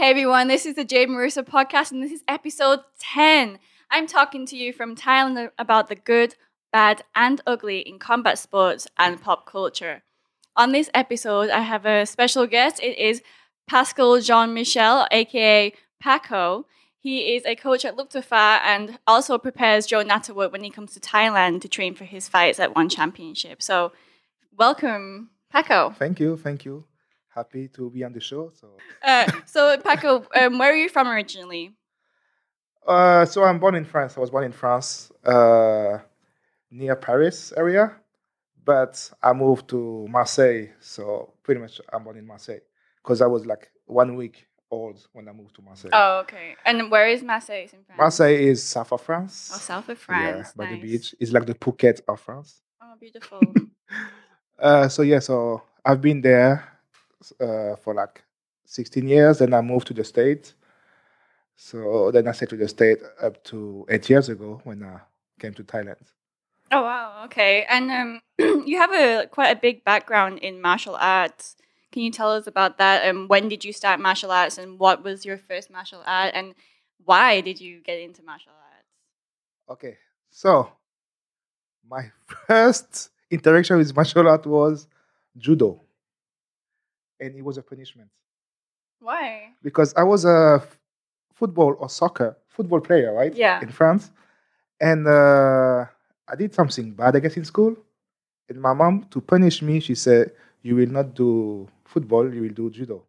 Hey everyone, this is the Jade Marissa podcast, and this is episode 10. I'm talking to you from Thailand about the good, bad, and ugly in combat sports and pop culture. On this episode, I have a special guest. It is Pascal Jean Michel, aka Paco. He is a coach at Luktafa and also prepares Joe Nattawut when he comes to Thailand to train for his fights at One Championship. So, welcome, Paco. Thank you, thank you. Happy to be on the show. So, Uh, so Paco, um, where are you from originally? uh, so I'm born in France. I was born in France, uh, near Paris area, but I moved to Marseille. So pretty much I'm born in Marseille because I was like one week old when I moved to Marseille. Oh, okay. And where is Marseille in France? Marseille is south of France. Oh, south of Yeah, France. by the beach. It's like the Phuket of France. Oh, beautiful. Uh, so yeah, so I've been there uh, for like 16 years. Then I moved to the States. So then I stayed to the state up to eight years ago when I came to Thailand. oh wow. Okay. And um, you have a quite a big background in martial arts. Can you tell us about that? And when did you start martial arts? And what was your first martial art? And why did you get into martial arts? Okay, so my first interaction with martial art was judo, and it was a punishment Why? because I was a f- football or soccer football player, right? Yeah. In France, and uh, I did something bad, I guess, in school. And my mom, to punish me, she said, "You will not do football. You will do judo."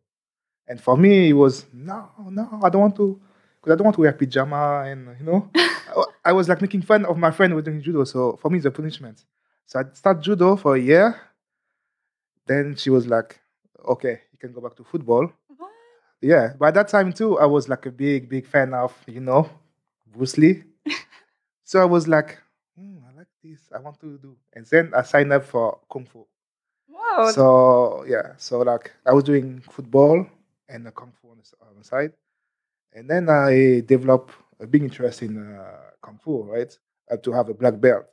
And for me, it was no, no, I don't want to, because I don't want to wear pajama, and you know, I, I was like making fun of my friend who was doing judo. So for me, it's a punishment. So I start judo for a year. Then she was like, "Okay, you can go back to football." What? Yeah, by that time too, I was like a big, big fan of, you know, Bruce Lee. so I was like, hmm, I like this. I want to do. And then I signed up for Kung Fu. Wow. So yeah, so like I was doing football and the Kung Fu on the, s- on the side. And then I developed a big interest in uh, Kung Fu, right? I to have a black belt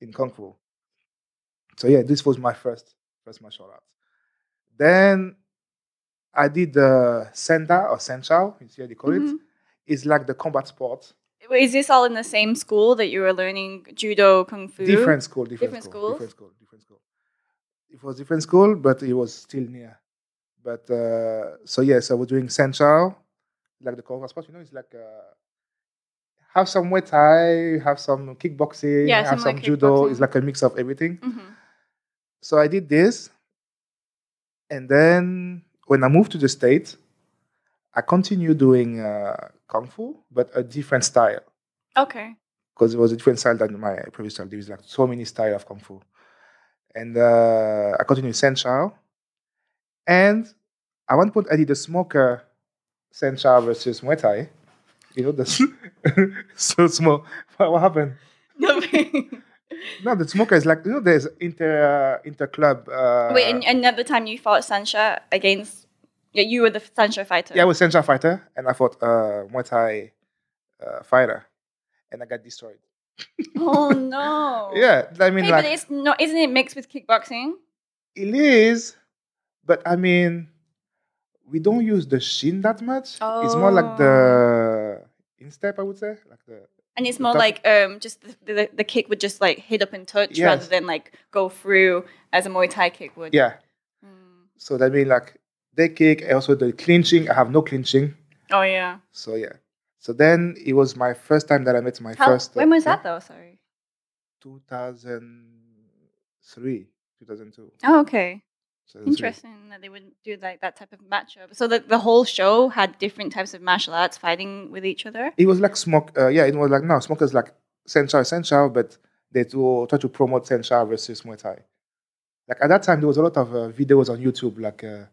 in Kung Fu. So yeah, this was my first first martial arts. Then I did the Sanda or Sanshou, you see how they call it. Mhm. It's like the combat sport. Is this all in the same school that you were learning judo, kung fu? Different school, different, Different school, different school, different school. It was different school, but it was still near. But uh, so yes, I was doing Sanshou, like the combat sport. You know, it's like uh, have some Muay Thai, have some kickboxing, Yeah, have some like judo. It's like a mix of everything. Mhm. So I did this, and then when I moved to the States, I continued doing uh, kung fu, but a different style Okay. because it was a different style than my previous style. There was like so many style of kung fu, and uh, I continued Sanshou, and at one point I did a smoker Sanshou versus Muay Thai. You know, the so small. What, what happened? Nothing. No, the smoker is like you know, there's inter uh, inter club. Uh, Wait, and another time you fought Sanshou against. Yeah, you were the Sanshou fighter. Yeah, I was Sanshou fighter, and I fought uh, Muay Thai uh, fighter, and I got destroyed. Oh no. Yeah, I mean, Hey, like but it's not. Isn't it mixed with kickboxing? it is, but I mean, we don't use the shin that much. It's more like the instep, I would say, like the And it's more top- like um, just the, the the kick would just like hit up and touch rather than like go through as a Muay Thai kick would. yeah. Mm. So that means like they kick, also the clinching. I have no clinching, Oh yeah. so yeah. So then it was my first time that I met my How, first. uh, when was yeah, that though? Sorry. 2003, 2002. Oh okay. 2003. Interesting that they wouldn't do like that type of matchup. So that the whole show had different types of martial arts fighting with each other. It was like smoke. Uh, yeah, it was like no smokers like Sanshou, Sanshou, but they do try to promote Sanshou versus Muay Thai. Like at that time, there was a lot of uh, videos on YouTube, like uh,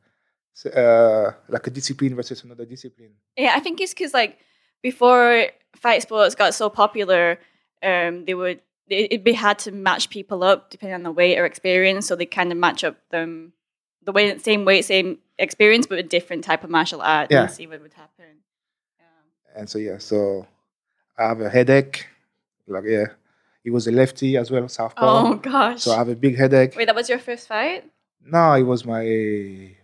uh, like a discipline versus another discipline. Yeah, I think it's because like before fight sports got so popular, um, they would it, it'd be hard to match people up depending on the weight or experience. So they kind of match up them the way same weight, same experience, but a different type of martial art Yeah. and see what would happen. Yeah. And so yeah, so I have a headache. Like yeah, he was a lefty as well, southpaw. Oh gosh. So I have a big headache. Wait, that was your first fight? No, it was my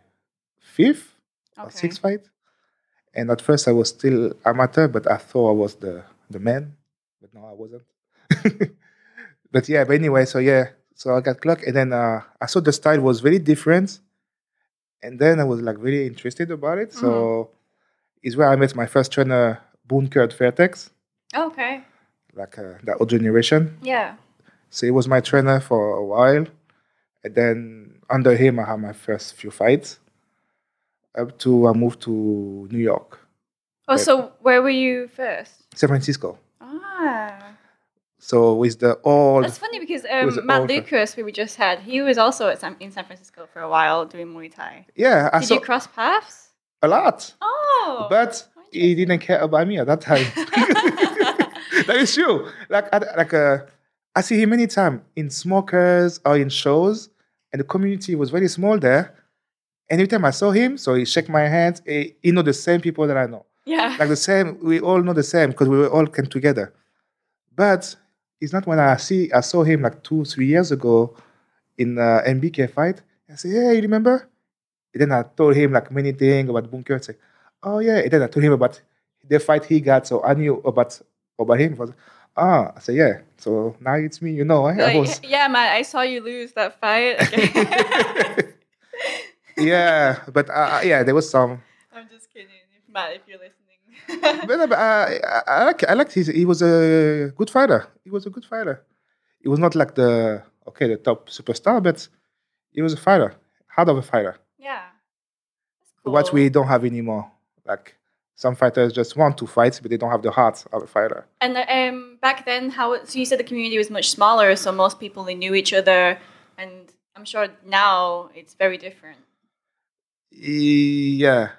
fifth or sixth fight. And at first I was still amateur, but I thought I was the the man, but no, I wasn't. but yeah, but anyway, so yeah, so I got clock, and then uh, I saw the style was very different, and then I was like really interested about it. So is where I met my first trainer, Boone Kurt Fairtex, Okay. like uh, the old generation. Yeah. So he was my trainer for a while, and then under him I had my first few fights. Up to I moved to New York, Oh, Yeah. so where were you first? San Francisco. Ah. So with the old That's funny because um, Matt all- Lucas, who we just had, he was also at San, in San Francisco for a while doing Muay Thai. yeah, I Did saw you cross paths? a lot, Oh. but he didn't care about me at that time. that is true. Like I, like uh, I see him many times in smokers or in shows, and the community was very small there. Every time I saw him, so he shake my hand. He, he know the same people that I know. yeah. like the same. We all know the same because we were all came together. But it's not when I see I saw him like two three years ago in uh, MBK fight. I say, yeah, you remember? And then I told him like many things about Bunker. Say, oh yeah. And then I told him about the fight he got, so I knew about about him. I was, ah, I said, yeah. So now it's me, you know. Eh? I Like, was, yeah, Matt, I saw you lose that fight. Yeah, but uh, yeah, there was some. I'm just kidding, if Matt, if you're listening. But, uh, I, I, like I liked his. He was a good fighter. He was a good fighter. He was not like the okay the top superstar, but he was a fighter, hard of a fighter. yeah. Cool. What we don't have anymore. Like some fighters just want to fight, but they don't have the heart of a fighter. And um, back then, how so you said the community was much smaller, so most people they knew each other, and I'm sure now it's very different. Yeah,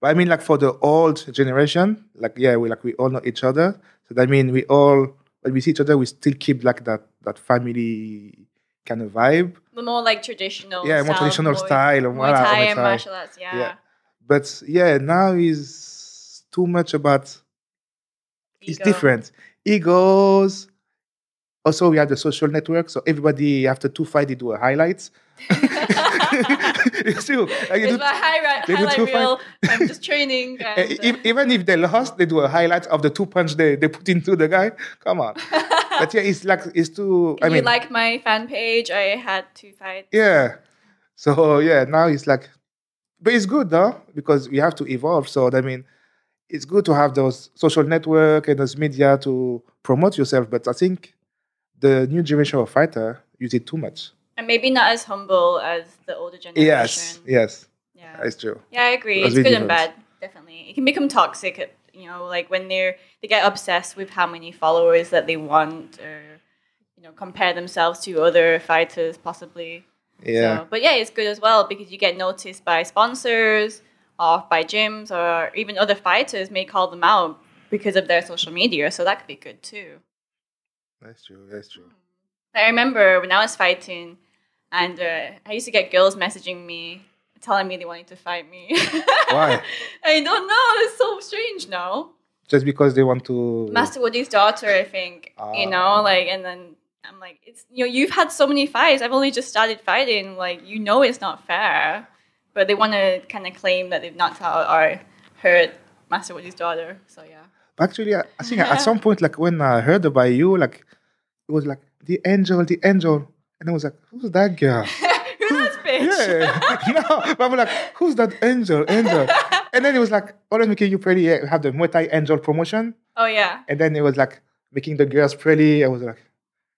but I mean, like for the old generation, like yeah, we like we all know each other. So that means we all when we see each other, we still keep like that that family kind of vibe. The more like traditional, Yeah, more traditional Muay- style, Muay voilà, Thai Muay and martial arts. Yeah. Yeah. But yeah, now is too much about it's different. Egos. Also, we have the social network, so everybody after two fight they do a highlights. it's true. Like, It's do- highlight, they highlight reel. I'm just training. And, e- uh, even if they lost, they do a highlight of the two punch they, they put into the guy. Come on. but yeah, it's like it's too. I you mean, like my fan page? I had two fights. Yeah. So yeah, now it's like, but it's good though because we have to evolve. So I mean, it's good to have those social network and those media to promote yourself. But I think the new generation of fighter use it too much. And maybe not as humble as the older generation. Yes, yes, Yeah. that's true. Yeah, I agree. That's It's good and bad, definitely. It can become toxic, at- you know, like when they're they get obsessed with how many followers that they want, or you know, compare themselves to other fighters, possibly. Yeah, So, but yeah, it's good as well because you get noticed by sponsors, or by gyms, or even other fighters may call them out because of their social media. So that could be good too. That's true. That's true. I remember when I was fighting, and uh, I used to get girls messaging me telling me they wanted to fight me. Why? I don't know. It's so strange now. Just because they want to. Master Woody's daughter, I think. You Ah. know, like, and then I'm like, it's you know, you've had so many fights. I've only just started fighting. Like, you know, it's not fair, but they want to kind of claim that they've knocked out or hurt Master Woody's daughter. So yeah. Actually, I, think at some point, like when I heard about you, like it was like the angel, the angel, and I was like, who's that girl? Who's bitch? Yeah. no, but I'm like, who's that angel? Angel. and then it was like, always making you pretty. yeah, Have the Muay Thai angel promotion. Oh yeah. And then it was like making the girls pretty. I was like,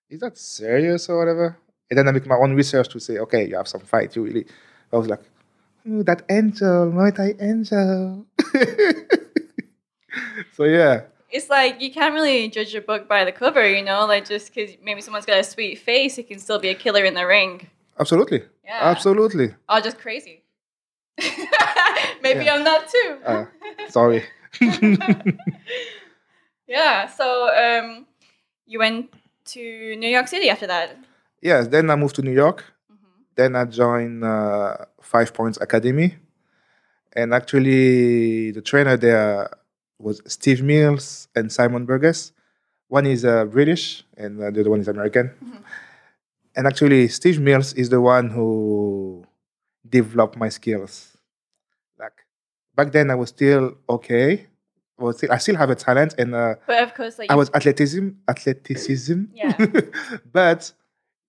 is that serious or whatever? And then I make my own research to say, okay, you have some fight. You really. I was like, that angel, Muay Thai angel. so yeah. It's like you can't really judge a book by the cover, you know. Like just because maybe someone's got a sweet face, it can still be a killer in the ring. Absolutely. Yeah. Absolutely. Or just crazy. maybe Yeah. I'm not too. Uh, sorry. Yeah. So um, you went to New York City after that. yes, then I moved to New York. Mm-hmm. Then I joined uh, Five Points Academy. And actually, the trainer there was Steve Mills and Simon Burgess. One is uh, British and uh, the other one is American. Mhm. And actually, Steve Mills is the one who developed my skills. Like back then I was still okay. I was still, I still have a talent, and uh, But of course, like I was athleticism, athleticism. Yeah. but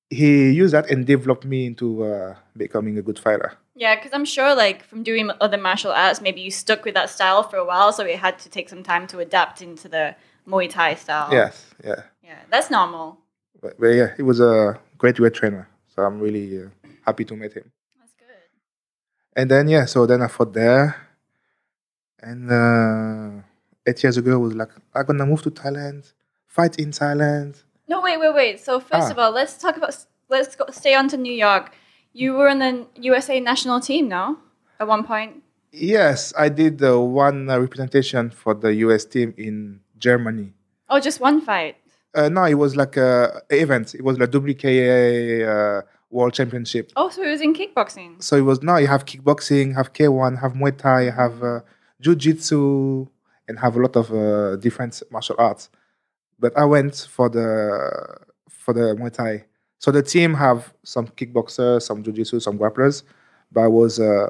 he used that and developed me into uh, becoming a good fighter. Yeah, because I'm sure like from doing other martial arts, maybe you stuck with that style for a while, so it had to take some time to adapt into the Muay Thai style. Yes, yeah. yeah, that's normal. But, but yeah, he was a great weight trainer. So I'm really uh, happy to meet him. That's good. And then yeah, so then I fought there, and uh, eight years ago I was like, I'm gonna move to Thailand, fight in Thailand. No, wait, wait, wait. So first Ah. of all, let's talk about let's go, stay on to New York. You were in the USA national team, no? At one point. Yes, I did uh, one uh, representation for the US team in Germany. Oh, just one fight. Uh, no, it was like a event. It was like WKA uh, World Championship. Oh, so it was in kickboxing. So it was now you have kickboxing, have K1, have Muay Thai, have uh, Jiu-Jitsu, and have a lot of uh, different martial arts. But I went for the for the Muay Thai. So the team have some kickboxers, some Jiu-Jitsu, some grapplers, but I was uh,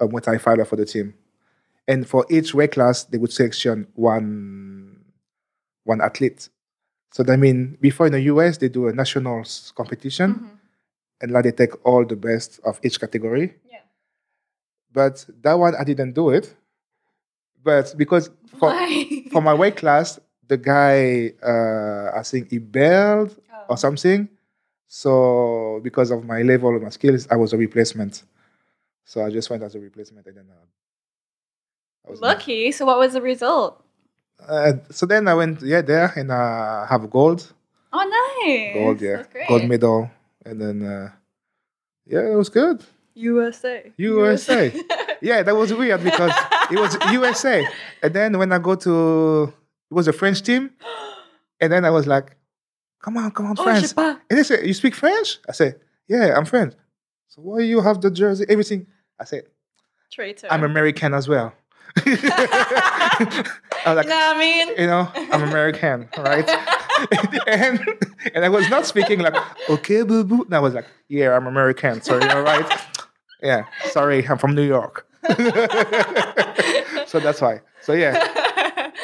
a Muay Thai fighter for the team. And for each weight class, they would selection one one athlete. So that mean before in the US they do a nationals competition, Mhm. and like they take all the best of each category Yeah. but that one I didn't do it. But because for for my weight class, the guy uh, I think he bailed Oh. or something. So because of my level of my skills, I was a replacement. So I just went as a replacement, and then uh, I was Lucky. So what was the result? Uh, so then I went yeah there and uh, have gold, Oh, nice. gold yeah, gold medal, and then uh, yeah, it was good. USA. USA. Yeah, that was weird because it was USA. And then when I go to, it was a French team. And then I was like, come on, come on, oh, France. je sais pas. And they said, you speak French? I said, yeah, I'm French. So why you have the jersey, everything? I said, Traitor. I'm American as well. I was like, you know what I mean? you know, I'm American, right? and and I was not speaking like, okay, boo boo. And I was like, yeah, I'm American. Sorry, all right. Yeah, sorry, I'm from New York. so that's why. So yeah,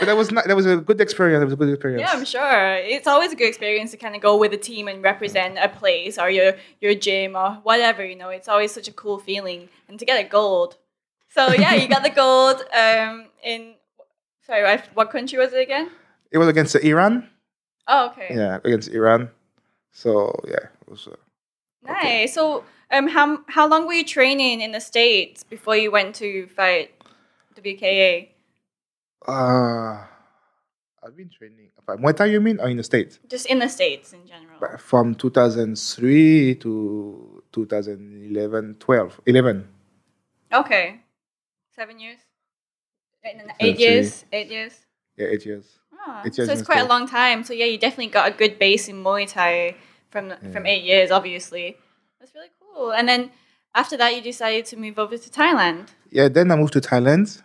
but that was not. That was a good experience. It was a good experience. Yeah, I'm sure. It's always a good experience to kind of go with a team and represent a place or your your gym or whatever. You know, it's always such a cool feeling, and to get a gold. So yeah, you got the gold. Um, in sorry, what country was it again? It was against Iran. Oh, okay. Yeah, against Iran. So yeah, it was. Uh, Nice. So, um, how how long were you training in the states before you went to fight WKA? Uh, I've been training. Muay Thai, you mean, or in the States? Just in the states in general. From 2003 to 2011, 12, 11. Okay, seven years. Eight years. Eight years. Yeah, eight years. Ah, Eight so it's quite a long time. So yeah, you definitely got a good base in Muay Thai from from eight years, obviously. That's really cool. And then after that, you decided to move over to Thailand Yeah, then I moved to Thailand.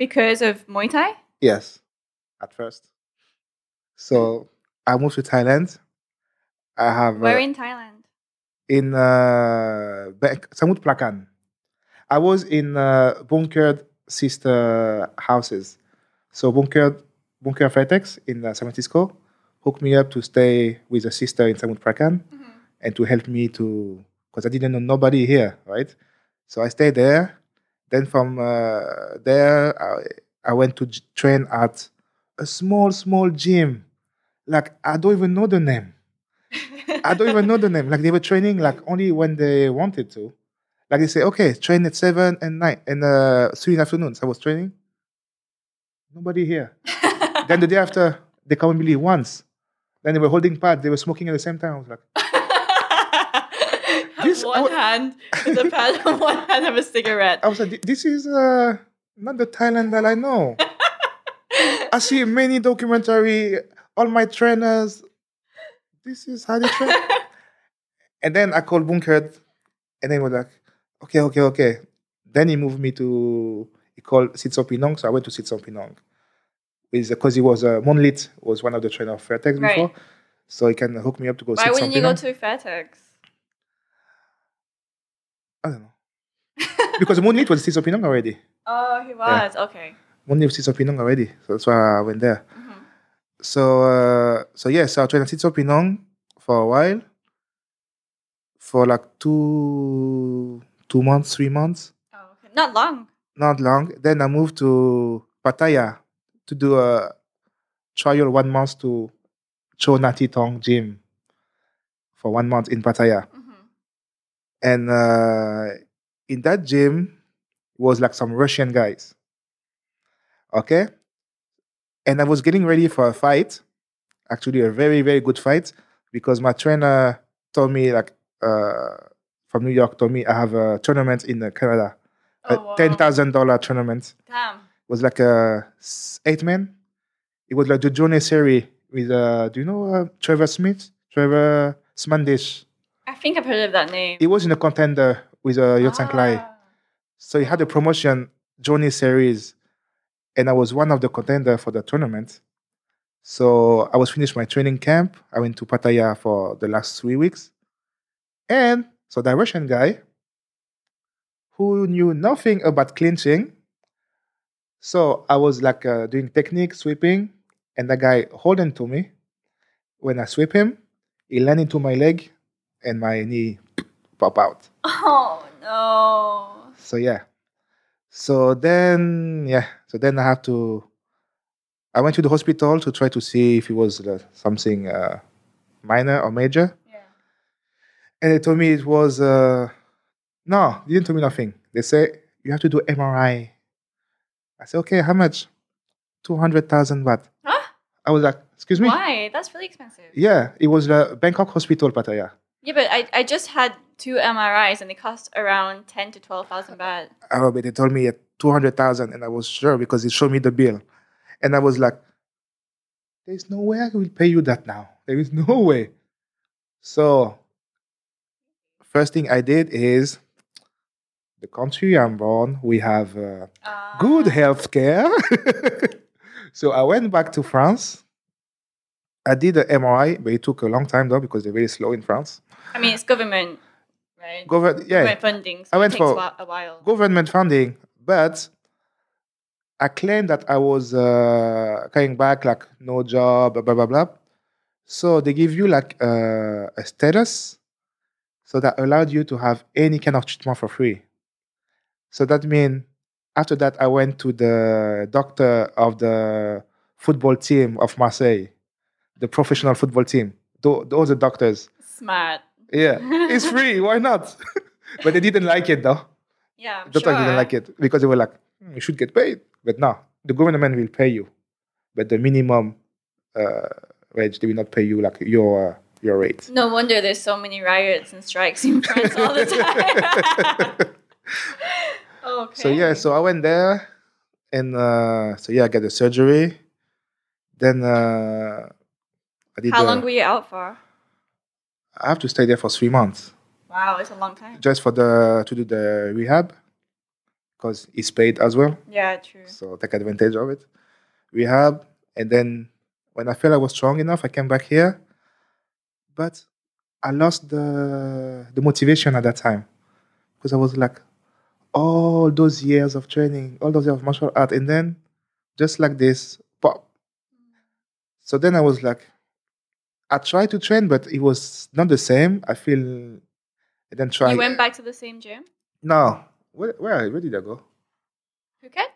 Because of Muay Thai. Yes, at first. So I moved to Thailand. I have Where uh, in Thailand? in uh, Samut Prakan. I was in uh, bunkered sister houses. So bunkered bunker Fairtex in uh, San Francisco hooked me up to stay with a sister in Samut Prakan and to help me to because I didn't know nobody here, right? So I stayed there. Then from uh, there, I, I went to train at a small, small gym. Like I don't even know the name. I don't even know the name. Like they were training like only when they wanted to. Like they say, okay, train at seven and nine and uh, three in the afternoon. So I was training. Nobody here. then the day after, they come and believe once. Then they were holding pad. They were smoking at the same time. I was like, This- one wa- hand with a pad, and one hand have a cigarette. I was like, this is uh, not the Thailand that I know. I see many documentary. All my trainers. This is how they train. and then I called Bunker, and then we're like, okay, okay, okay. Then he moved me to he called Sitsongpeenong, so I went to Sitsongpeenong. Because he was uh, Monlit was one of the trainer of Fairtex Right. before, so he can hook me up to go. Why wouldn't you go to Fairtex? I don't know. because Moonlit was Sitsongpeenong already. Oh, he was. Okay. One live Sitsongpeenong already, so that's why I went there. Mhm. So uh, so yeah, so I trained at Sitsongpeenong for a while, for like two two months, three months, Oh, okay. Not long. not long. Then I moved to Pattaya to do a trial one month to Cho Nati Tong gym for one month in Pattaya. And uh, in that gym was like some Russian guys. Okay, and I was getting ready for a fight, actually a very very good fight, because my trainer told me like uh, from New York told me I have a tournament in uh, Canada, Oh, a wow. ten thousand dollar tournament. Damn. It was like a eight man. It was like the Journey series with uh, do you know uh, Trevor Smith, Trevor Smandych. I think I've heard of that name. He was in a contender with uh, Yodsanklai. Ah. So he had a promotion journey series, and I was one of the contender for the tournament. So I was finished my training camp. I went to Pattaya for the last three weeks, and so that Russian guy, who knew nothing about clinching, so I was like uh, doing technique sweeping, and the guy holding to me. When I sweep him, he landed into my leg, and my knee pop out. Oh no. So yeah. So then yeah. So then I have to. I went to the hospital to try to see if it was uh, something uh, minor or major, Yeah. and they told me it was. Uh, no, they didn't tell me nothing. They say you have to do MRI. I said okay, how much? Two hundred thousand baht. Huh? I was like, excuse me. Why? That's really expensive. Yeah, it was the Bangkok Hospital, Pattaya. Yeah, but I, I just had two MRIs and they cost around ten to twelve thousand baht. Oh, but they told me at 200,000 and I was sure because they showed me the bill. And I was like, there's no way I will pay you that now. There is no way. So, first thing I did is the country I'm born, we have uh, good Ah. health care. so, I went back to France. I did the MRI, but it took a long time though because they're very slow in France. I mean, it's government, right? Gover- yeah, Government funding. So I went takes for- a while. government funding, but I claimed that I was uh, coming back like no job, blah blah blah. blah. So they give you like uh, a status, so that allowed you to have any kind of treatment for free. So that means after that I went to the doctor of the football team of Marseille, the professional football team. Tho- Those are doctors. Smart. Yeah, it's free. Why not? but they didn't like it though. Yeah, I'm That's sure. Didn't like it because they were like, "Hmm, you should get paid. But no, the government will pay you, but the minimum uh, wage they will not pay you like your uh, your rate. No wonder there's so many riots and strikes in France all the time. okay. So yeah, so I went there, and uh, so yeah, I got the surgery. Then uh, I did. How long were you out for? I have to stay there for three months Wow, it's a long time. just for the to do the rehab, because it's paid as well. Yeah, true. so take advantage of it. Rehab, and then when I felt I was strong enough, I came back here. But I lost the the motivation at that time because I was like, all those years of training, all those years of martial art, and then just like this, pop. So then I was like, I tried to train, but it was not the same. I feel, I didn't try. You went back to the same gym? No, where where where did I go? Phuket?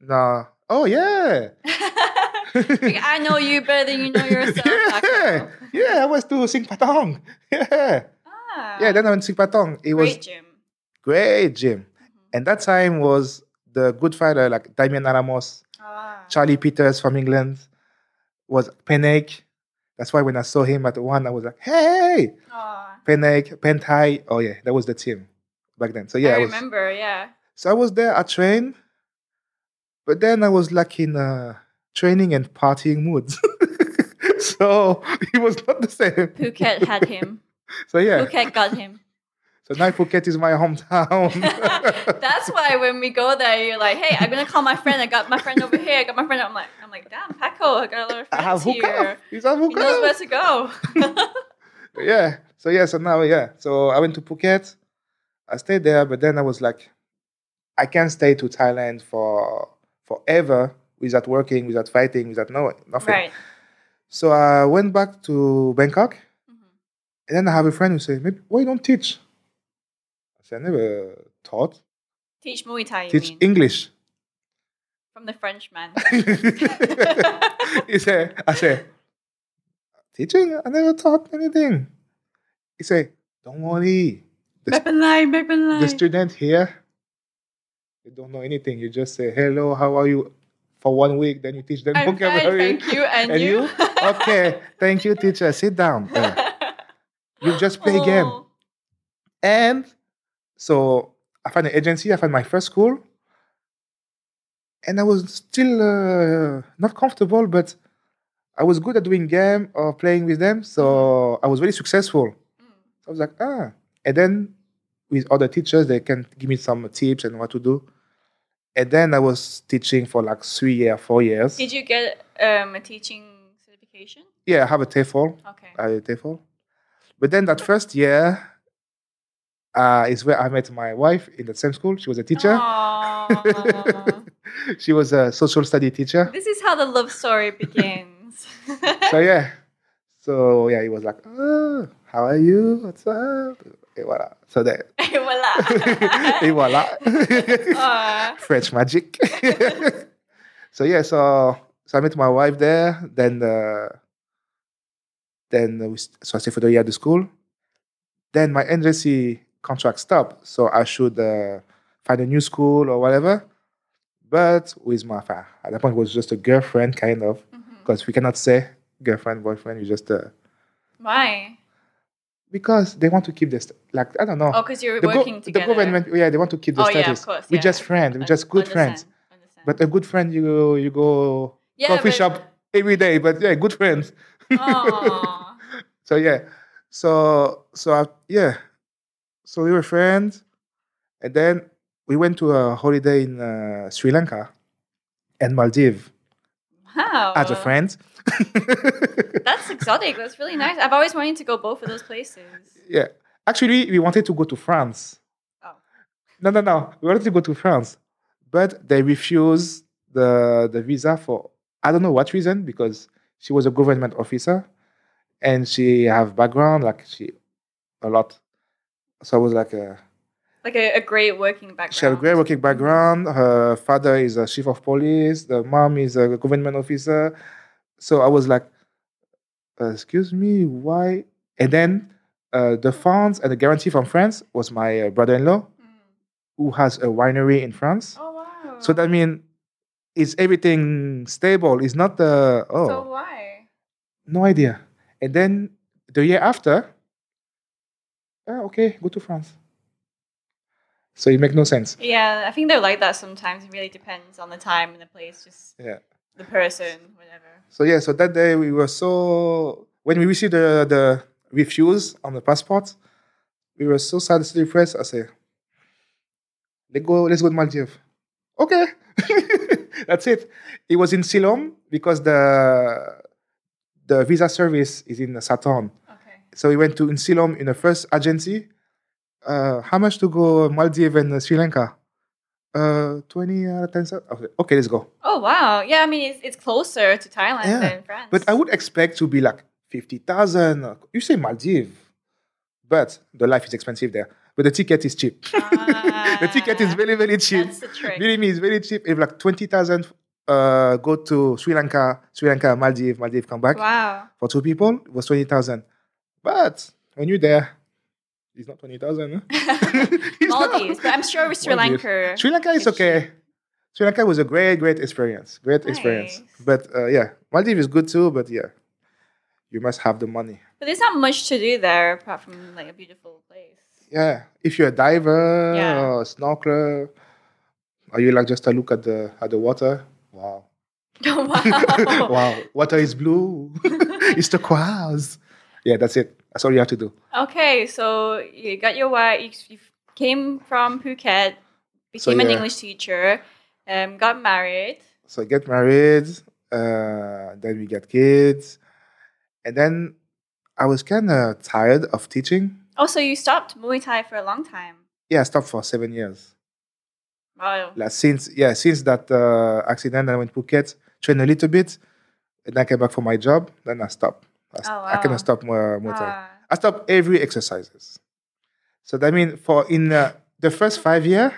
No. Oh yeah. I know you better than you know yourself. yeah, yeah, I was to Sing Patong. Yeah, Ah, yeah. Then I went to Sing Patong. It was great gym. great gym, and that time was the good fighter like Damien Alamos, Ah. Charlie Peters from England, was Penake. That's why when I saw him at the one, I was like, hey. Penake, Pentai. Oh yeah, that was the team back then. So yeah, I I was, remember, yeah. so I was there. I trained, but then I was like in a training and partying moods. so he was not the same. Phuket had him. So yeah. Phuket got him. So now Phuket is my hometown. That's why when we go there, you're like, "Hey, I'm gonna call my friend. I got my friend over here. I got my friend." I'm like, "I'm like, damn, Paco, I got a lot of I have friends here. hookah. He's have He knows where to go." Yeah. So yeah. So now yeah. So I went to Phuket. I stayed there, but then I was like, I can't stay to Thailand for forever without working, without fighting, without no nothing. Right. So I went back to Bangkok, Mhm. and then I have a friend who said, "Maybe why you don't teach?" I said, never taught. Teach Muay Thai, teach mean? English." From the Frenchman. he said, "I said, teaching? I never taught anything." He said, "Don't worry, the, Bepenlai. the student here, they don't know anything. You just say hello, how are you?" For one week, then you teach them I'm fine, thank you, and, And you? you? okay, thank you, teacher. Sit down. Yeah. You just play a game. Oh. And so I found an agency, I found my first school. And I was still uh, not comfortable, but I was good at doing game or playing with them. So I was very successful. Mm. So I was like, ah. And then with other teachers, they can give me some tips and what to do. And then I was teaching for like three years, four years. Did you get um, a teaching certification? Yeah, I have a TEFL. Okay. I had a TEFL. But then that first year uh, is where I met my wife in the same school. She was a teacher. She was a social study teacher. this is how the love story begins. So yeah. So yeah, he was like, oh, how are you? What's up? Et voilà. So that. voila. Et voilà. Aw. French magic. so yeah, so so I met my wife there. Then uh, then we, so I stayed for the year at the school. Then my agency contract stopped, so I should uh, find a new school or whatever. But with my fa- at that point it was just a girlfriend kind of because we cannot say girlfriend boyfriend. You just uh, Why? because they want to keep this like I don't know. Oh, because you're the, go- working the together. government yeah they want to keep the Oh, yeah, status. of course, We're just friends. We're just good friends. understand, understand. But a good friend, you go, you go yeah, coffee but- shop every day. But yeah, good friends. So yeah, so so I, yeah, so we were friends, and then we went to a holiday in uh, Sri Lanka and Maldives Wow. as a friend. That's exotic. That's really nice. I've always wanted to go both of those places. yeah, actually, we wanted to go to France. Oh. No, no, no. We wanted to go to France, but they refused the the visa for I don't know what reason because she was a government officer, and she have background like she a lot. So I was like, uh, Like a, a great working background. she have a great working background. Her father is a chief of police. The mom is a government officer. So I was like, uh, excuse me, why? And then uh, the funds and the guarantee from France was my uh, brother-in-law Mm. who has a winery in France. Oh wow. So that means is everything stable? It's not the oh So why? no idea. And then the year after, ah, okay, go to France. So it make no sense. Yeah, I think they're like that sometimes. It really depends on the time and the place, just Yeah. the person, whatever. So yeah, so that day we were so when we received the the refuse on the passport, we were so sad, so depressed. I say, let's go, let's go to Maldives. Okay, that's it. It was in Silom because the the visa service is in Sathorn. So we went to Insilom in the first agency. Uh, how much to go Maldives and Sri Lanka? Uh, twenty uh, 10. Okay, okay, let's go. Oh wow. Yeah, I mean it's, it's closer to Thailand Yeah, than France. But I would expect to be like 50,000. You say Maldives, but the life is expensive there. But the ticket is cheap. the ticket is Ah, very, very cheap. That's the trick. Believe me, it's very cheap. If like 20,000 uh, go to Sri Lanka, Sri Lanka, Maldives, Maldives come back. Wow. For two people, it was 20,000. But when you're there, it's not 20,000. huh? Maldives, but I'm sure with Sri Maldives. Lanka. Sri Lanka is okay. Sri Lanka was a great, great experience. Great experience. But uh, yeah, Maldives is good too. But yeah, you must have the money. But there's not much to do there apart from like a beautiful place. Yeah, if you're a diver Yeah. or a snorkeler, or you like just to look at the at the water. Wow, wow. wow, water is blue. it's turquoise. Yeah, that's it. That's all you have to do. Okay, so you got your wife. You, came from Phuket, So, became an. English teacher, um, got married. So get married, uh, then we get kids, and then I was kind of tired of teaching. Oh, so you stopped Muay Thai for a long time. Yeah, I stopped for seven years. Wow. Like since yeah, since that uh, accident, I went to Phuket, trained a little bit, and then I came back for my job. Then I stopped. I, Oh, I cannot stop Muay Thai. Ah. I stop every exercises. So that means for in uh, the first five year,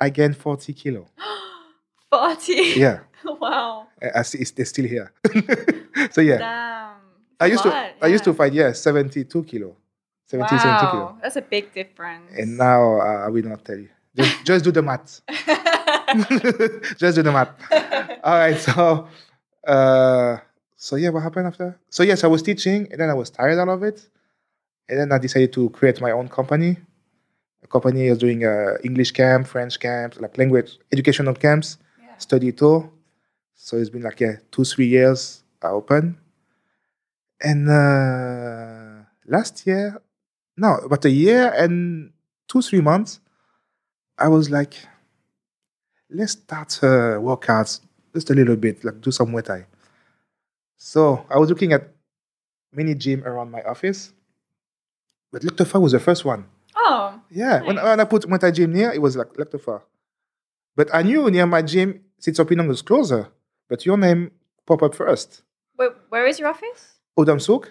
I gained forty kilo. 40. Yeah, wow. I, I see it's, they're still here. so yeah, Damn. I used a to lot, I used to yeah. fight yeah seventy two kilo, 70, 72 kilo, Wow. That's a big difference. and now uh, I will not tell you. Just, just do the math. just do the math. All right, so uh, so yeah, what happened after? So yes, I was teaching, and then I was tired out of it, and then I decided to create my own company. A company is doing uh, English camp, French camps, like language educational camps, Yeah. study tour. So it's been like yeah, two three years I open, and uh, last year, no, about a year and two three months, I was like, let's start uh, workouts just a little bit, like do some Muay Thai. So I was looking at mini gym around my office, but Luktafa was the first one. oh. Yeah, when, Nice. when I put Muay gym near, it was like Luktafa. But I knew near my gym, since Opinong was closer, but your name pop up first. Wait, where is your office? Udom Suk?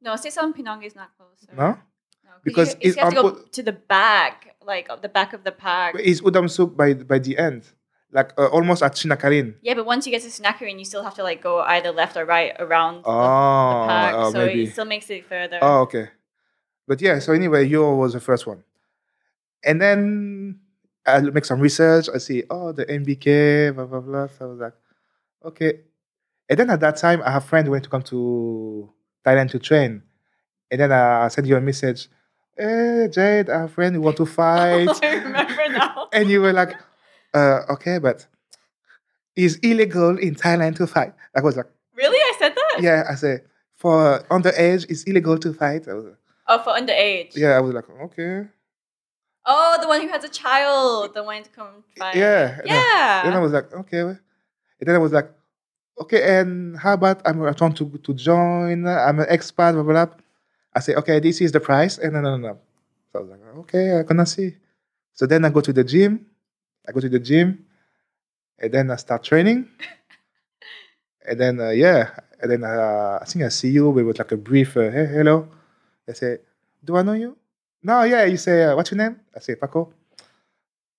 No, Sitsongpeenong is not closer. No? No, Because you, you have to go Ud- to the back, like the back of the park. It's Udom Suk by, by the end, like uh, almost at Srinakarin. Yeah, but once you get to Srinakarin, you still have to like go either left or right around the- Oh, the ah, park. oh, so maybe. it still makes it further. Oh, okay. But yeah, so anyway, Yo was the first one. And then I make some research. I see, oh, the MBK, blah, blah, blah. So I was like, okay. And then at that time, I have friends who went to come to Thailand to train. And then uh, I sent you a message. Hey, Jade, I have a friend who want to oh, fight. I remember now. and you were like, uh, okay, but it's illegal in Thailand to fight. I was like, really? I said that? yeah, I said, for underage, it's illegal to fight. I was like, Oh, for underage. yeah, I was like, okay. Oh, the one who has a child, the one to come fight. Yeah. Yeah. Then I was like, okay. And then I was like, okay, and how about I'm want to to join? I'm an expat, blah, blah, blah. I say, okay, this is the price. And no, no, no. So I was like, okay, I'm gonna see. So then I go to the gym. I go to the gym, and then I start training. and then uh, yeah, and then uh, I think I see you. We was like a brief, uh, hey, hello. I say, do I know you? No, yeah. You say, uh, what's your name? I say, Paco.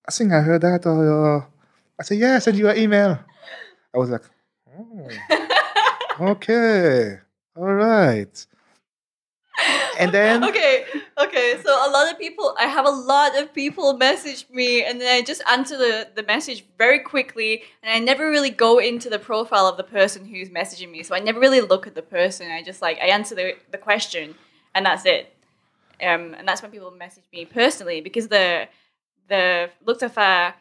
I think I heard that. Or, uh, I said, yeah, I sent you an email. I was like, oh, okay, all right. And then, okay, okay. So a lot of people, I have a lot of people message me, and then I just answer the, the message very quickly, and I never really go into the profile of the person who's messaging me. So I never really look at the person. I just like I answer the, the question, and that's it. Um, and that's when people message me personally because the the Luktafa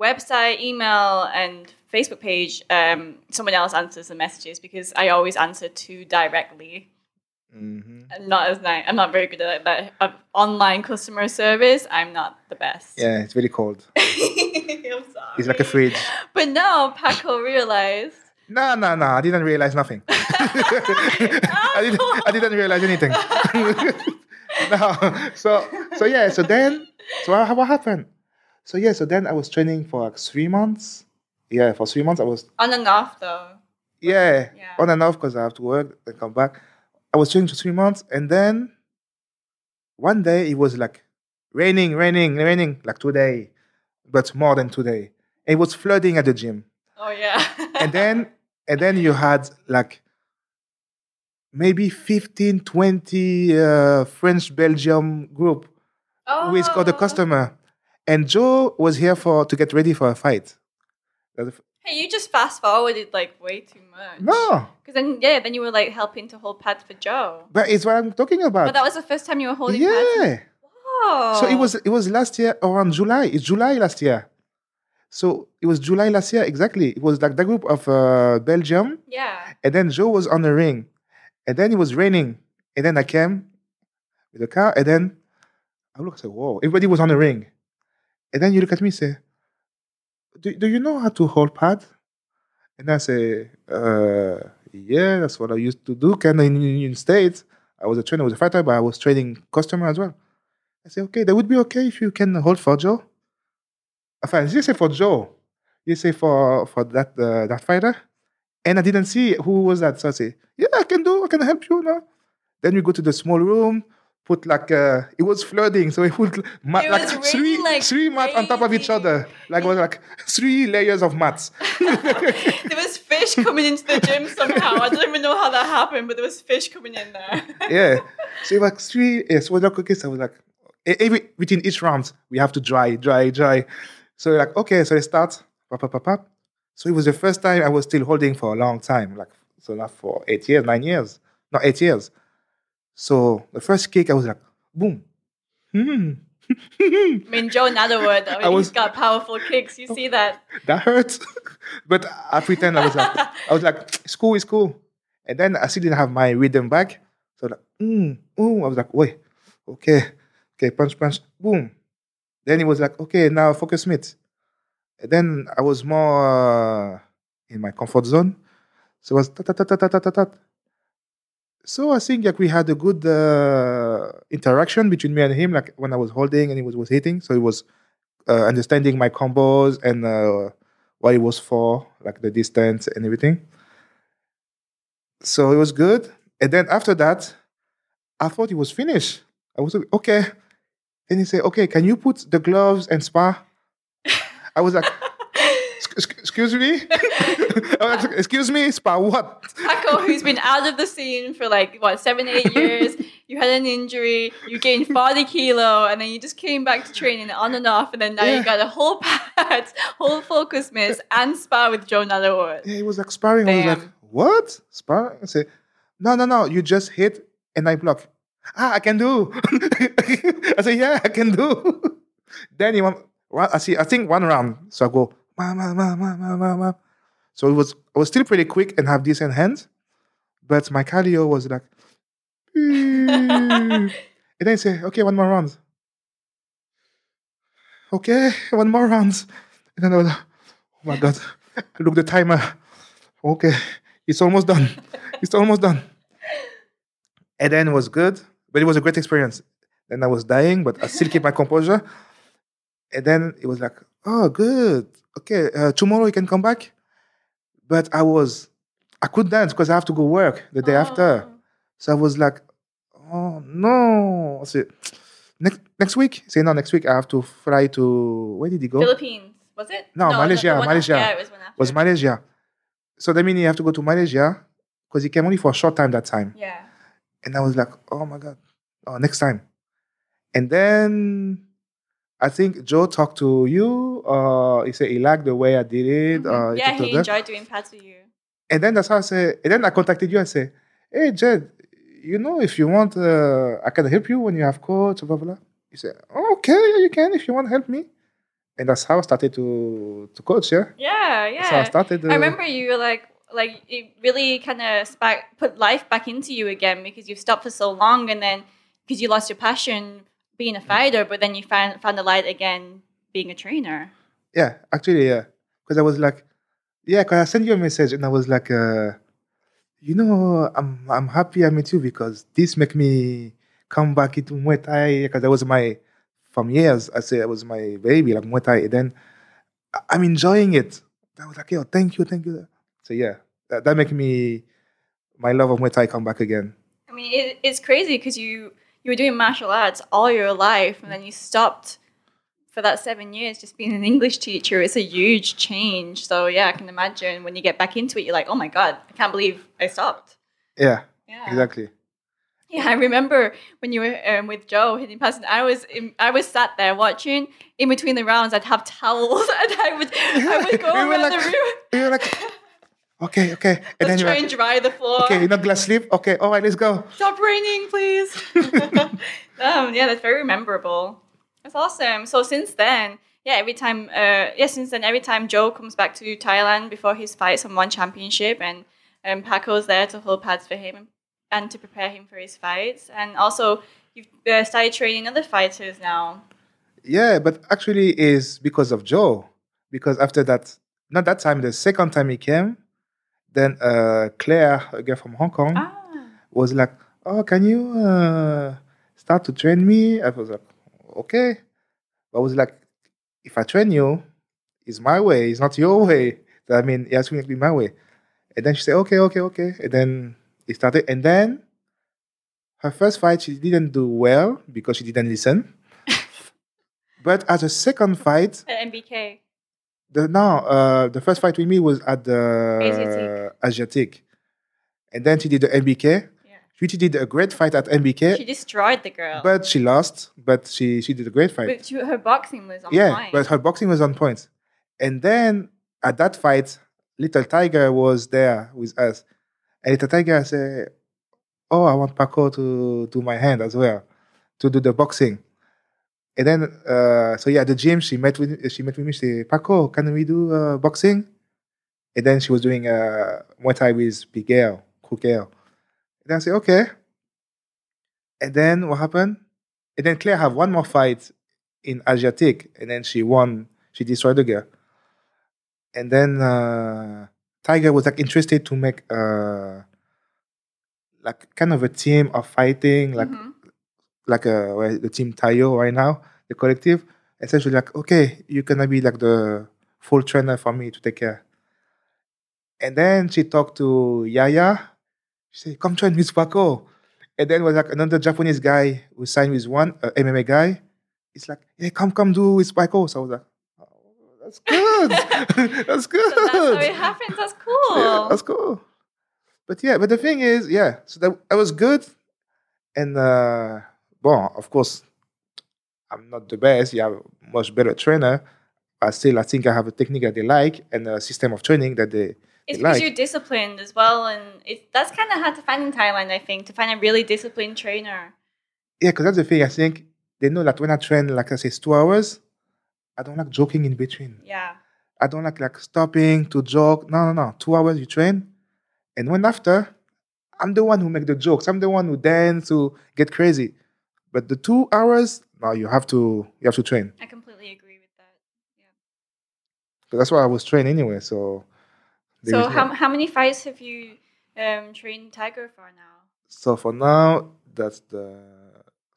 website, email, and Facebook page, um, someone else answers the messages because I always answer too directly. Mhm. I'm not as nice. I'm not very good at that. Of online customer service, I'm not the best. yeah, it's really cold. I'm sorry. It's like a fridge. But now Paco realized. No, no, no. I didn't realize nothing. I didn't. I didn't realize anything. no. So so yeah. So then so what, what happened? So yeah. So then I was training for like three months. Yeah, for three months I was On and off though. yeah, Yeah. on and off because I have to work and come back. I was training for three months, and then one day it was like raining, raining, raining, like today, but more than today. It was flooding at the gym, Oh yeah. and then and then you had like maybe 15, 20 uh, French Belgium group oh. who is called the customer, and Joe was here for to get ready for a fight. That's the f- Hey, you just fast forwarded like way too much. No, Because then yeah, then you were like helping to hold pads for Joe. but it's what I'm talking about. But that was the first time you were holding pads. yeah. Oh. So it was it was last year around July. It's July last year. So it was July last year exactly. It was like the group of uh, Belgium, Yeah. and then Joe was on the ring, and then it was raining, and then I came with the car, and then I look, I said, "Whoa!" Everybody was on the ring, and then you look at me, and say, "Do, do you know how to hold pad?" And I say, uh, "Yeah, that's what I used to do." Kind of in the United States, I was a trainer, I was a fighter, but I was training customer as well. I say, "Okay, that would be okay if you can hold for Joe." Enfin, you say for Joe. You say for for that uh, that fighter. And I didn't see who was that. So I say, yeah, I can do. I can help you now. Then we go to the small room. Put like uh, it was flooding, so we put mat, It like three like, three mats on top of each other, like it was like three layers of mats. there was fish coming into the gym somehow. I don't even know how that happened, but there was fish coming in there. yeah. So it was like three. Yeah, so like okay, so I was like, every within each round we have to dry, dry, dry. So like okay, so they start. Pop, pop, pop, pop. So it was the first time I was still holding for a long time, like so not for eight years, nine years, not eight years. So the first cake, I was like, boom. Hmm. I mean, Joe another I mean, I was, he's got powerful kicks. You see that? That hurts. but I pretend I was like, I was like, it's cool, it's cool. And then I still didn't have my rhythm back. So like, mm, ooh. I was like, wait, okay, okay, punch, punch, boom. Then he was like, okay, now focus mid. And then I was more uh, in my comfort zone. So it was tat, tat, tat, tat, tat, tat, tat. So I think like we had a good uh, interaction between me and him, like when I was holding and he was, was hitting. So he was uh, understanding my combos and uh, what it was for, like the distance and everything. So it was good. And then after that, I thought it was finished. I was like, okay. Then he said, okay, can you put the gloves and spar? I was like, "Exc- exc- excuse me? I was like, excuse me, spar what? Paco, who's been out of the scene for like what seven, eight years. You had an injury. You gained forty kilo, and then you just came back to training on and off, and then now Yeah. you got a whole pad, whole focus miss, and spar with Joe Nattawut. Yeah, he was like sparring. I was like, what? Sparring? I say, no, no, no. You just hit and I block. Ah, I can do. I say, yeah, I can do. then he went, I see, I think one round. So I go, ma, ma, ma, ma, ma, ma, ma. So it was, I was still pretty quick and have decent hands, but my cardio was like, and then he say, okay, one more round. Okay, one more round. And then I was like, oh my God. Look the timer. Okay, it's almost done. It's almost done. And then it was good, but it was a great experience. Then I was dying, but I still keep my composure. And then it was like, oh, good. Okay, uh, tomorrow you can come back. But I was, I could dance because I have to go work the day after. Oh. So I was like, oh no. I said, next next week? Say no, next week I have to fly to where did he go? Philippines was it? No, the- Malaysia, Malaysia. Yeah, it was. Was Malaysia. So that means you have to go to Malaysia because he came only for a short time that time. Yeah. And I was like, oh my God. Oh, next time. And then I think Joe talked to you. Uh, he said he liked the way I did it. Mhm. Uh, yeah, he enjoyed doing pads with you. And then that's how I said, and then I contacted you and said, hey, Jed, you know, if you want, uh, I can help you when you have coach, blah, blah, blah. He said, okay, yeah, you can if you want to help me. And that's how I started to, to coach, yeah? Yeah, yeah. So I started. Uh, I remember you were like, like it really kind of spark put life back into you again because you've stopped for so long, and then because you lost your passion being a fighter, but then you found found the light again being a trainer. Yeah, actually, yeah. Because I was like, yeah, because I sent you a message and I was like, uh, you know, I'm I'm happy I met you because this make me come back into Muay Thai because that was my from years. I say it was my baby, like Muay Thai. And then I'm enjoying it. I was like, yo, thank you, thank you. So yeah, that, that make me my love of Muay Thai come back again. I mean, it, it's crazy because you you were doing martial arts all your life, and then you stopped for that seven years just being an English teacher. It's a huge change. So yeah, I can imagine when you get back into it, you're like, oh my god, I can't believe I stopped. Yeah, Yeah. exactly. Yeah, I remember when you were um, with Joe hitting past, and I was in, I was sat there watching. In between the rounds, I'd have towels, and I would I would go We around like- the room, We were like, okay, okay. And then just you try and like, dry the floor. okay, you're not gonna sleep? Okay, all right, let's go. Stop raining, please. um, yeah, that's very memorable. That's awesome. So since then, yeah, every time, uh, yeah, since then, every time Joe comes back to Thailand before his fights on one championship, and um, Paco's there to hold pads for him and to prepare him for his fights, and also you've uh, started training other fighters now. Yeah, but actually is because of Joe. Because after that, not that time, the second time he came, then uh, Claire, a girl from Hong Kong, Ah, was like, "Oh, can you uh, start to train me?" I was like, "Okay." But I was like, "If I train you, it's my way. It's not your way. I mean, it has to be my way. And then she said, okay, okay, okay. And then it started. And then her first fight, she didn't do well because she didn't listen. but at the second fight, At MBK. the no, uh, the first fight with me was at the Asiatic. Asiatic. And then she did the MBK. She did a great fight at MBK, She destroyed the girl. but she lost. But she, she did a great fight. But she- her boxing was on yeah, point. Yeah, but her boxing was on point. And then at that fight, Little Tiger was there with us. And Little Tiger said, Oh, I want Paco to do my hand as well, to do the boxing. And then, uh, so yeah, at the gym, she met with she met with me. She said, Paco, can we do uh, boxing? And then she was doing uh, Muay Thai with Miguel, Krukel. And then I said, okay. And then what happened? And then Claire have one more fight in Asiatic, and then she won. She destroyed the girl. And then uh, Tiger was like interested to make uh, like kind of a team of fighting, like Mhm. like uh, well, the team Tayo right now, the collective. Essentially, like okay, you're gonna be like the full trainer for me to take care. And then she talked to Yaya. She said, "Come train with Paco." And then was like another Japanese guy who signed with one uh, MMA guy. It's like, "Hey, come, come, do with Paco." So I was like, oh, "That's good. that's good." So that's how it happens. That's cool. Yeah, that's cool. But yeah, but the thing is, yeah, so that, that was good. And uh well, of course, I'm not the best. You have a much better trainer. I still I think I have a technique that they like and a system of training that they It's because like. you're disciplined as well, and it, that's kind of hard to find in Thailand. I think to find a really disciplined trainer. Yeah, because that's the thing. I think they know that when I train, like I say, it's two hours, I don't like joking in between. Yeah, I don't like like stopping to joke. No, no, no. Two hours you train, and when after, I'm the one who make the jokes. I'm the one who dance, who get crazy. But the two hours, no, you have to you have to train. I completely agree with that. But that's why I was trained anyway. So, So no- how how many fights have you um, trained Tiger for now? so for now, that's the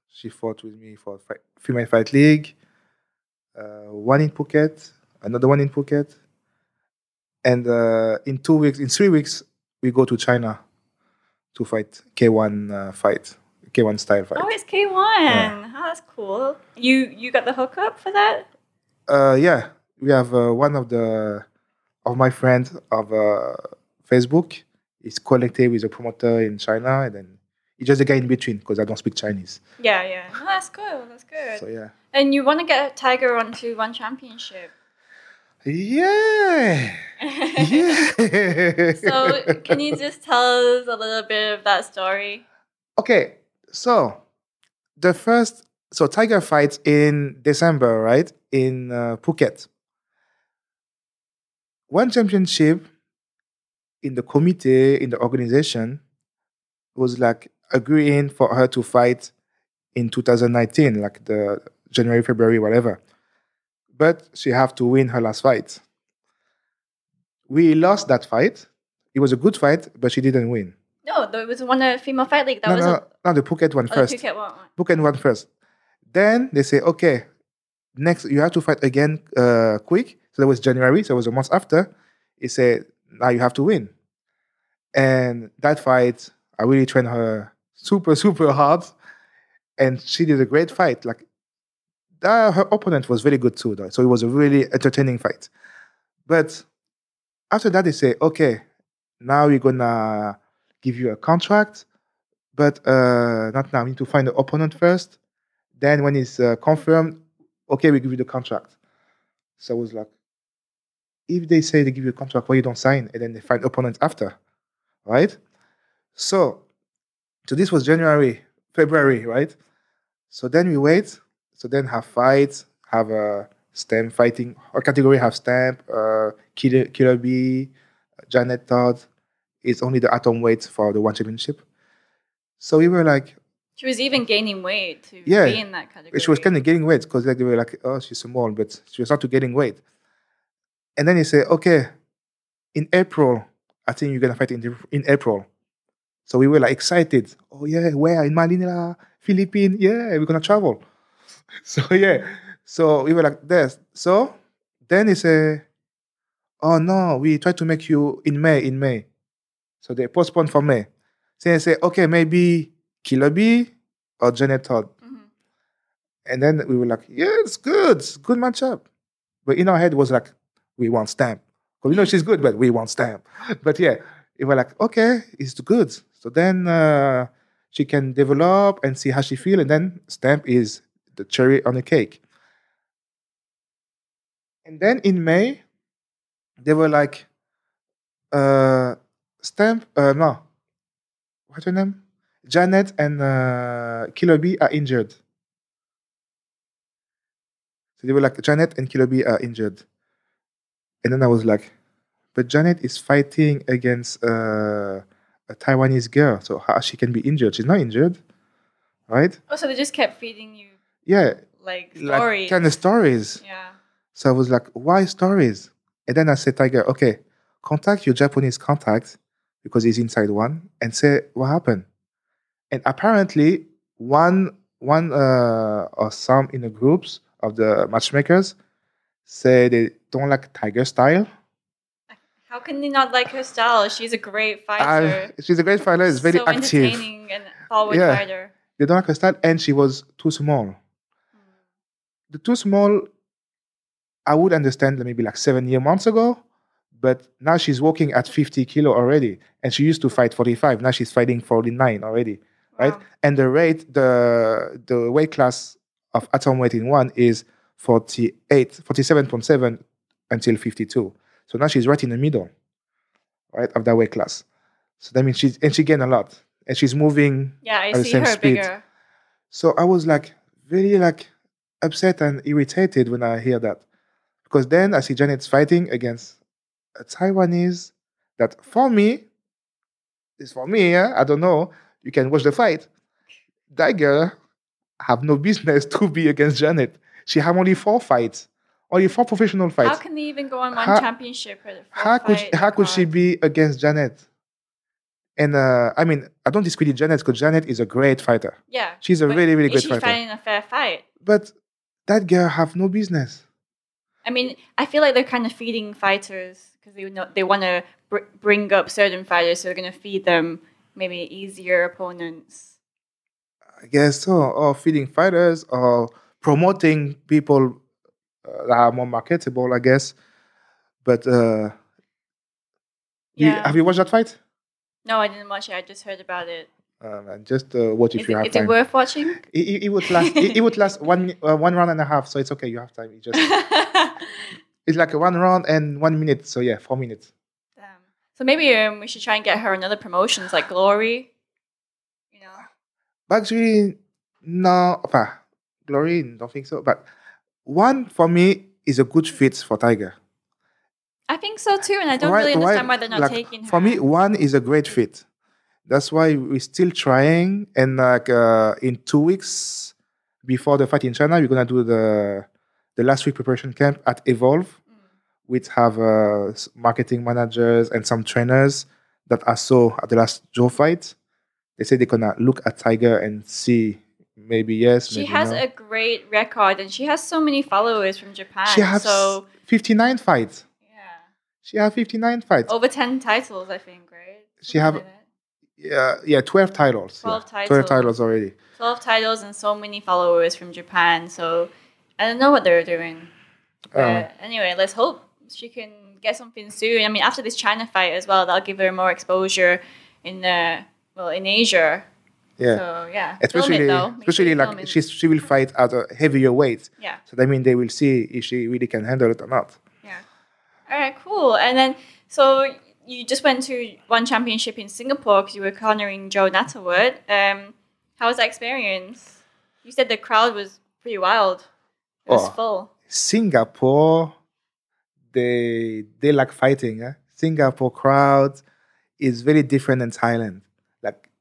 she fought with me for fight, female fight league. Uh, one in Phuket, another one in Phuket, and uh, in two weeks, in three weeks, we go to China to fight K1 uh, fight, K1 style fight. Oh, it's K one. Oh, that's cool. You you got the hookup for that? Uh, yeah, we have uh, one of the of my friends of uh, Facebook. is connected with a promoter in China, and then he's just a guy in between because I don't speak Chinese. Yeah, yeah. Oh, that's cool. That's good. So yeah, And you want to get Tiger onto one championship. yeah, yeah. so can you just tell us a little bit of that story? okay, so the first so Tiger fights in December, right? In uh, Phuket. One championship in the committee, in the organization, was like agreeing for her to fight in 2019, like the January, February, whatever. But she have to win her last fight. We lost that fight. It was a good fight, but she didn't win. No, there was one uh, female fight league. That no, was no, a, no, the Phuket one oh, first. the Phuket one. Phuket one first. Then they say, okay, next you have to fight again uh, quick. So that was January, so it was a month after. He said, now you have to win. And that fight, I really trained her super, super hard. And she did a great fight. Like that, her opponent was very good too, though. So it was a really entertaining fight. But after that, they say, okay, now we're gonna give you a contract, but uh, not now. We need to find the opponent first. Then when it's uh, confirmed, okay, we give you the contract. So I was like, if they say they give you a contract, where you don't sign? And then they find opponents after, right? So, so this was January, February, right? So then we wait. So then have fights, have a stamp fighting. Our category have stamp, uh, Killer, Killer B, Janet Todd. It's only the atom weight for the one championship. So we were like, She was even gaining weight to Yeah. be in that category. she was kind of getting weight because like, they were like, oh, she's small, but she was not to getting weight. And then he said, okay, in April, I think you're gonna fight in the, in April. So we were like excited. Oh yeah, where in Manila, Philippines? Yeah, we're gonna travel. So yeah, so we were like this. So then they say, "Oh no, we try to make you in May, in May." So they postponed for May. So they say, "Okay, maybe Killer B or Janet Todd." Mhm. And then we were like, "Yeah, it's good, it's good matchup." But in our head it was like, "We want Stamp." Because we know she's good, but we want Stamp. But yeah, we were like, "Okay, it's good." So then uh, she can develop and see how she feel, and then Stamp is the cherry on the cake. And then in May, they were like, uh, Stamp, uh, no, what's her name? Janet and uh, are injured. So they were like, Janet and B are injured. And then I was like, but Janet is fighting against uh, a Taiwanese girl, so how she can be injured? She's not injured, right? Oh, so they just kept feeding you Yeah, like like stories. kind of stories. yeah. So I was like, why stories? And then I said, Tiger, okay, contact your Japanese contact because he's inside one and say what happened. And apparently, one one uh, or some in the groups of the matchmakers say they don't like Tiger style. How can they not like her style? She's a great I, fighter. she's a great fighter. It's very so active. entertaining and forward Yeah. fighter. They don't like her style, and she was too small. Hmm. the too small, I would understand maybe like seven year months ago, but now she's walking at 50 kilo already, and she used to fight 45. Now she's fighting 49 already, right? And the rate, the the weight class of atom weight in one is 48, 47.7 until 52. So now she's right in the middle, right, of that weight class. So that means she's and she gained a lot, and she's moving Yeah, I at the same her speed. bigger. so I was like really like upset and irritated when I hear that. Because then I see Janet's fighting against a Taiwanese that for me is for me, yeah? I don't know. You can watch the fight. That girl have no business to be against Janet. She have only four fights. Only four professional fights. How can they even go on one How- championship? Or the How could fight how could she be against Janet? And uh, I mean, I don't discredit Janet because Janet is a great fighter. Yeah, She's a really, really is great she fighter. fighting a fair fight? But that girl have no business. I mean, I feel like they're kind of feeding fighters because they know they want to br- bring up certain fighters, so they're going to feed them maybe easier opponents. I guess so. Or feeding fighters or promoting people that are more marketable, I guess. But uh, you- have you watched that fight? No, I didn't watch it. I just heard about it. Uh, man, just uh, watch if Is you it, have is it worth watching? It, it, it would last. it, it would last one uh, one round and a half, so it's okay. You have time. It just it's like a one round and one minute. So yeah, four minutes. Damn. So maybe um, we should try and get her another promotions like Glory. You know. But actually, no. enfin, Glory, don't think so. But one for me is a good fit for Tiger. I think so too, and I don't Why- really understand why- why they're not like, taking her. For me, one is a great fit. That's why we're still trying. And like uh, in two weeks before the fight in China, we're gonna do the the last week preparation camp at Evolve, Mm. which have uh, marketing managers and some trainers that I saw at the last Joe fight. They say they're gonna look at Tiger and see maybe yes, she maybe has no. a great record, and she has so many followers from Japan. she has so 59 fights. yeah, She has 59 fights. over ten titles, I think. Right? She have- like. Yeah, yeah, 12 titles. 12 yeah. 12 titles. titles already. 12 titles and so many followers from Japan. So I don't know what they're doing. But Um, anyway, let's hope she can get something soon. I mean, after this China fight as well, that'll give her more exposure in uh, well in Asia. Yeah. So yeah, Film especially it, though. Especially film like it. she's she will fight at a heavier weight. yeah. So that means they will see if she really can handle it or not. Yeah. All right, cool. And then, so you just went to one championship in Singapore because you were cornering Joe Nattawut. Um, how was that experience? You said the crowd was pretty wild. It was Oh. full. Singapore, they they like fighting. Eh? Singapore crowd is very different than Thailand.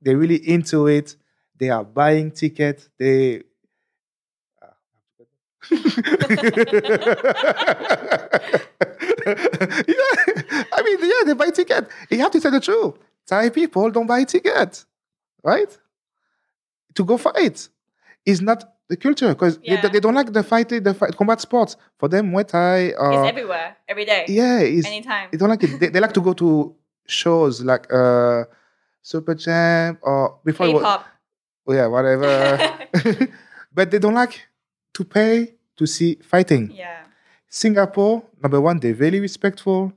They're really into it. They are buying tickets. They. yeah, I mean, yeah, they buy ticket. You have to tell the truth. Thai people don't buy ticket, right? To go fight. It's not the culture because Yeah. they, they don't like the fighting, the fight, combat sports. For them, Muay Thai. Uh, it's everywhere, every day, yeah, it's, anytime. they don't like it. They, they like to go to shows like uh, Super Champ or before. it K-pop. oh, yeah, whatever. but they don't like to pay to see fighting. yeah. Singapore, number one, they're very respectful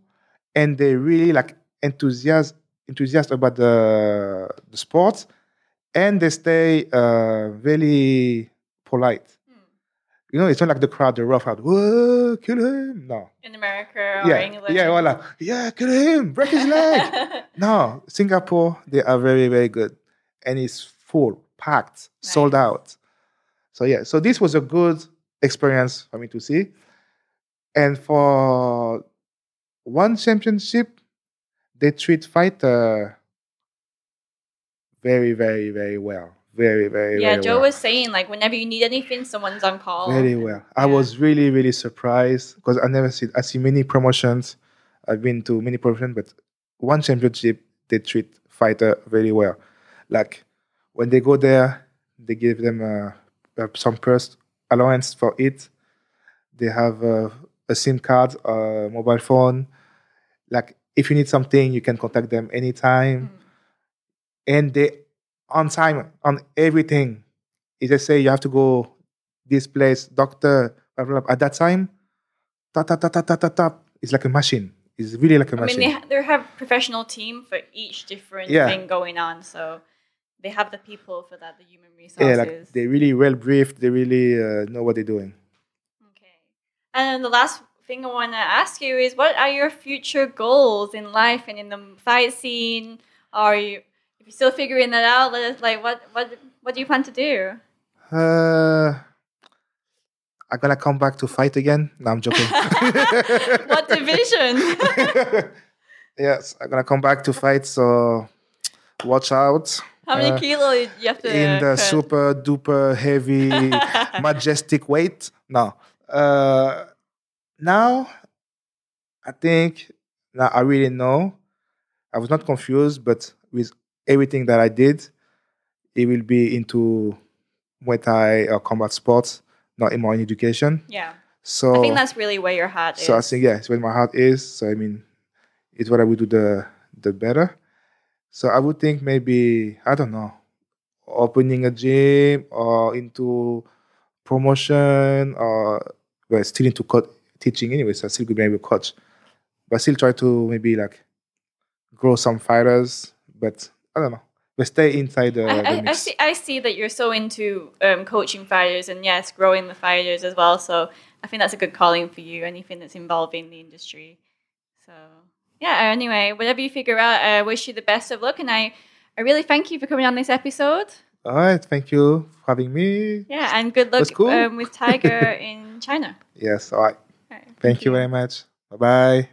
and they really like enthusiastic enthusiast about the the sport and they stay uh, very polite. You know, it's not like the crowd, the rough crowd, whoa, kill him. No. In America or yeah, England. yeah. Yeah, kill him, break his leg. no, Singapore, they are very, very good. And it's full, packed, sold out. So, yeah, so this was a good experience for me to see. And for one championship, they treat fighter very, very, very well. Very, very, yeah, very Joe well. was saying like whenever you need anything, someone's on call. Very well. I was really, really surprised because I never see I see many promotions. I've been to many promotions, but one championship they treat fighter very well. Like when they go there, they give them uh, uh, some purse allowance for it. They have uh, a SIM card, a mobile phone. Like if you need something, you can contact them anytime Mm. and they on time on everything. It just say you have to go this place, doctor, blah, blah, blah. at that time. Tap, tap, tap, tap, tap, tap, tap. It's like a machine. It's really like a I mean, machine. they, ha- they have professional team for each different Yeah. thing going on, so they have the people for that, the human resources. yeah, like they really well briefed. They really uh, know what they're doing. Okay. And the last thing I want to ask you is what are your future goals in life and in the fight scene? Are you if you're still figuring that out, let us like what what what do you plan to do? Uh, I'm gonna come back to fight again. No, I'm joking. what division? yes, I'm gonna come back to fight. So watch out. How many Uh, kilo you have to in the cut? super duper heavy majestic weight. No. Uh, now, I think now I really know. I was not confused, but with everything that I did, it will be into Muay Thai or combat sports, not in my education. Yeah. So I think that's really where your heart is. so I think yeah, it's where my heart is. So I mean, it's what I would do the the better. So I would think maybe I don't know, opening a gym or into promotion or well, still into co- teaching anyway. So I still could maybe coach, but still try to maybe like grow some fighters. But I don't know. But stay inside the, I, the I, I see. I see that you're so into um, coaching fighters and yes, growing the fighters as well. So I think that's a good calling for you. Anything that's involving the industry. So yeah. Anyway, whatever you figure out, I wish you the best of luck, and I, I really thank you for coming on this episode. All right. Thank you for having me. Yeah, and good luck cool. um, with Tiger in China. Yes. All right. All right, Thank you very much. Bye bye.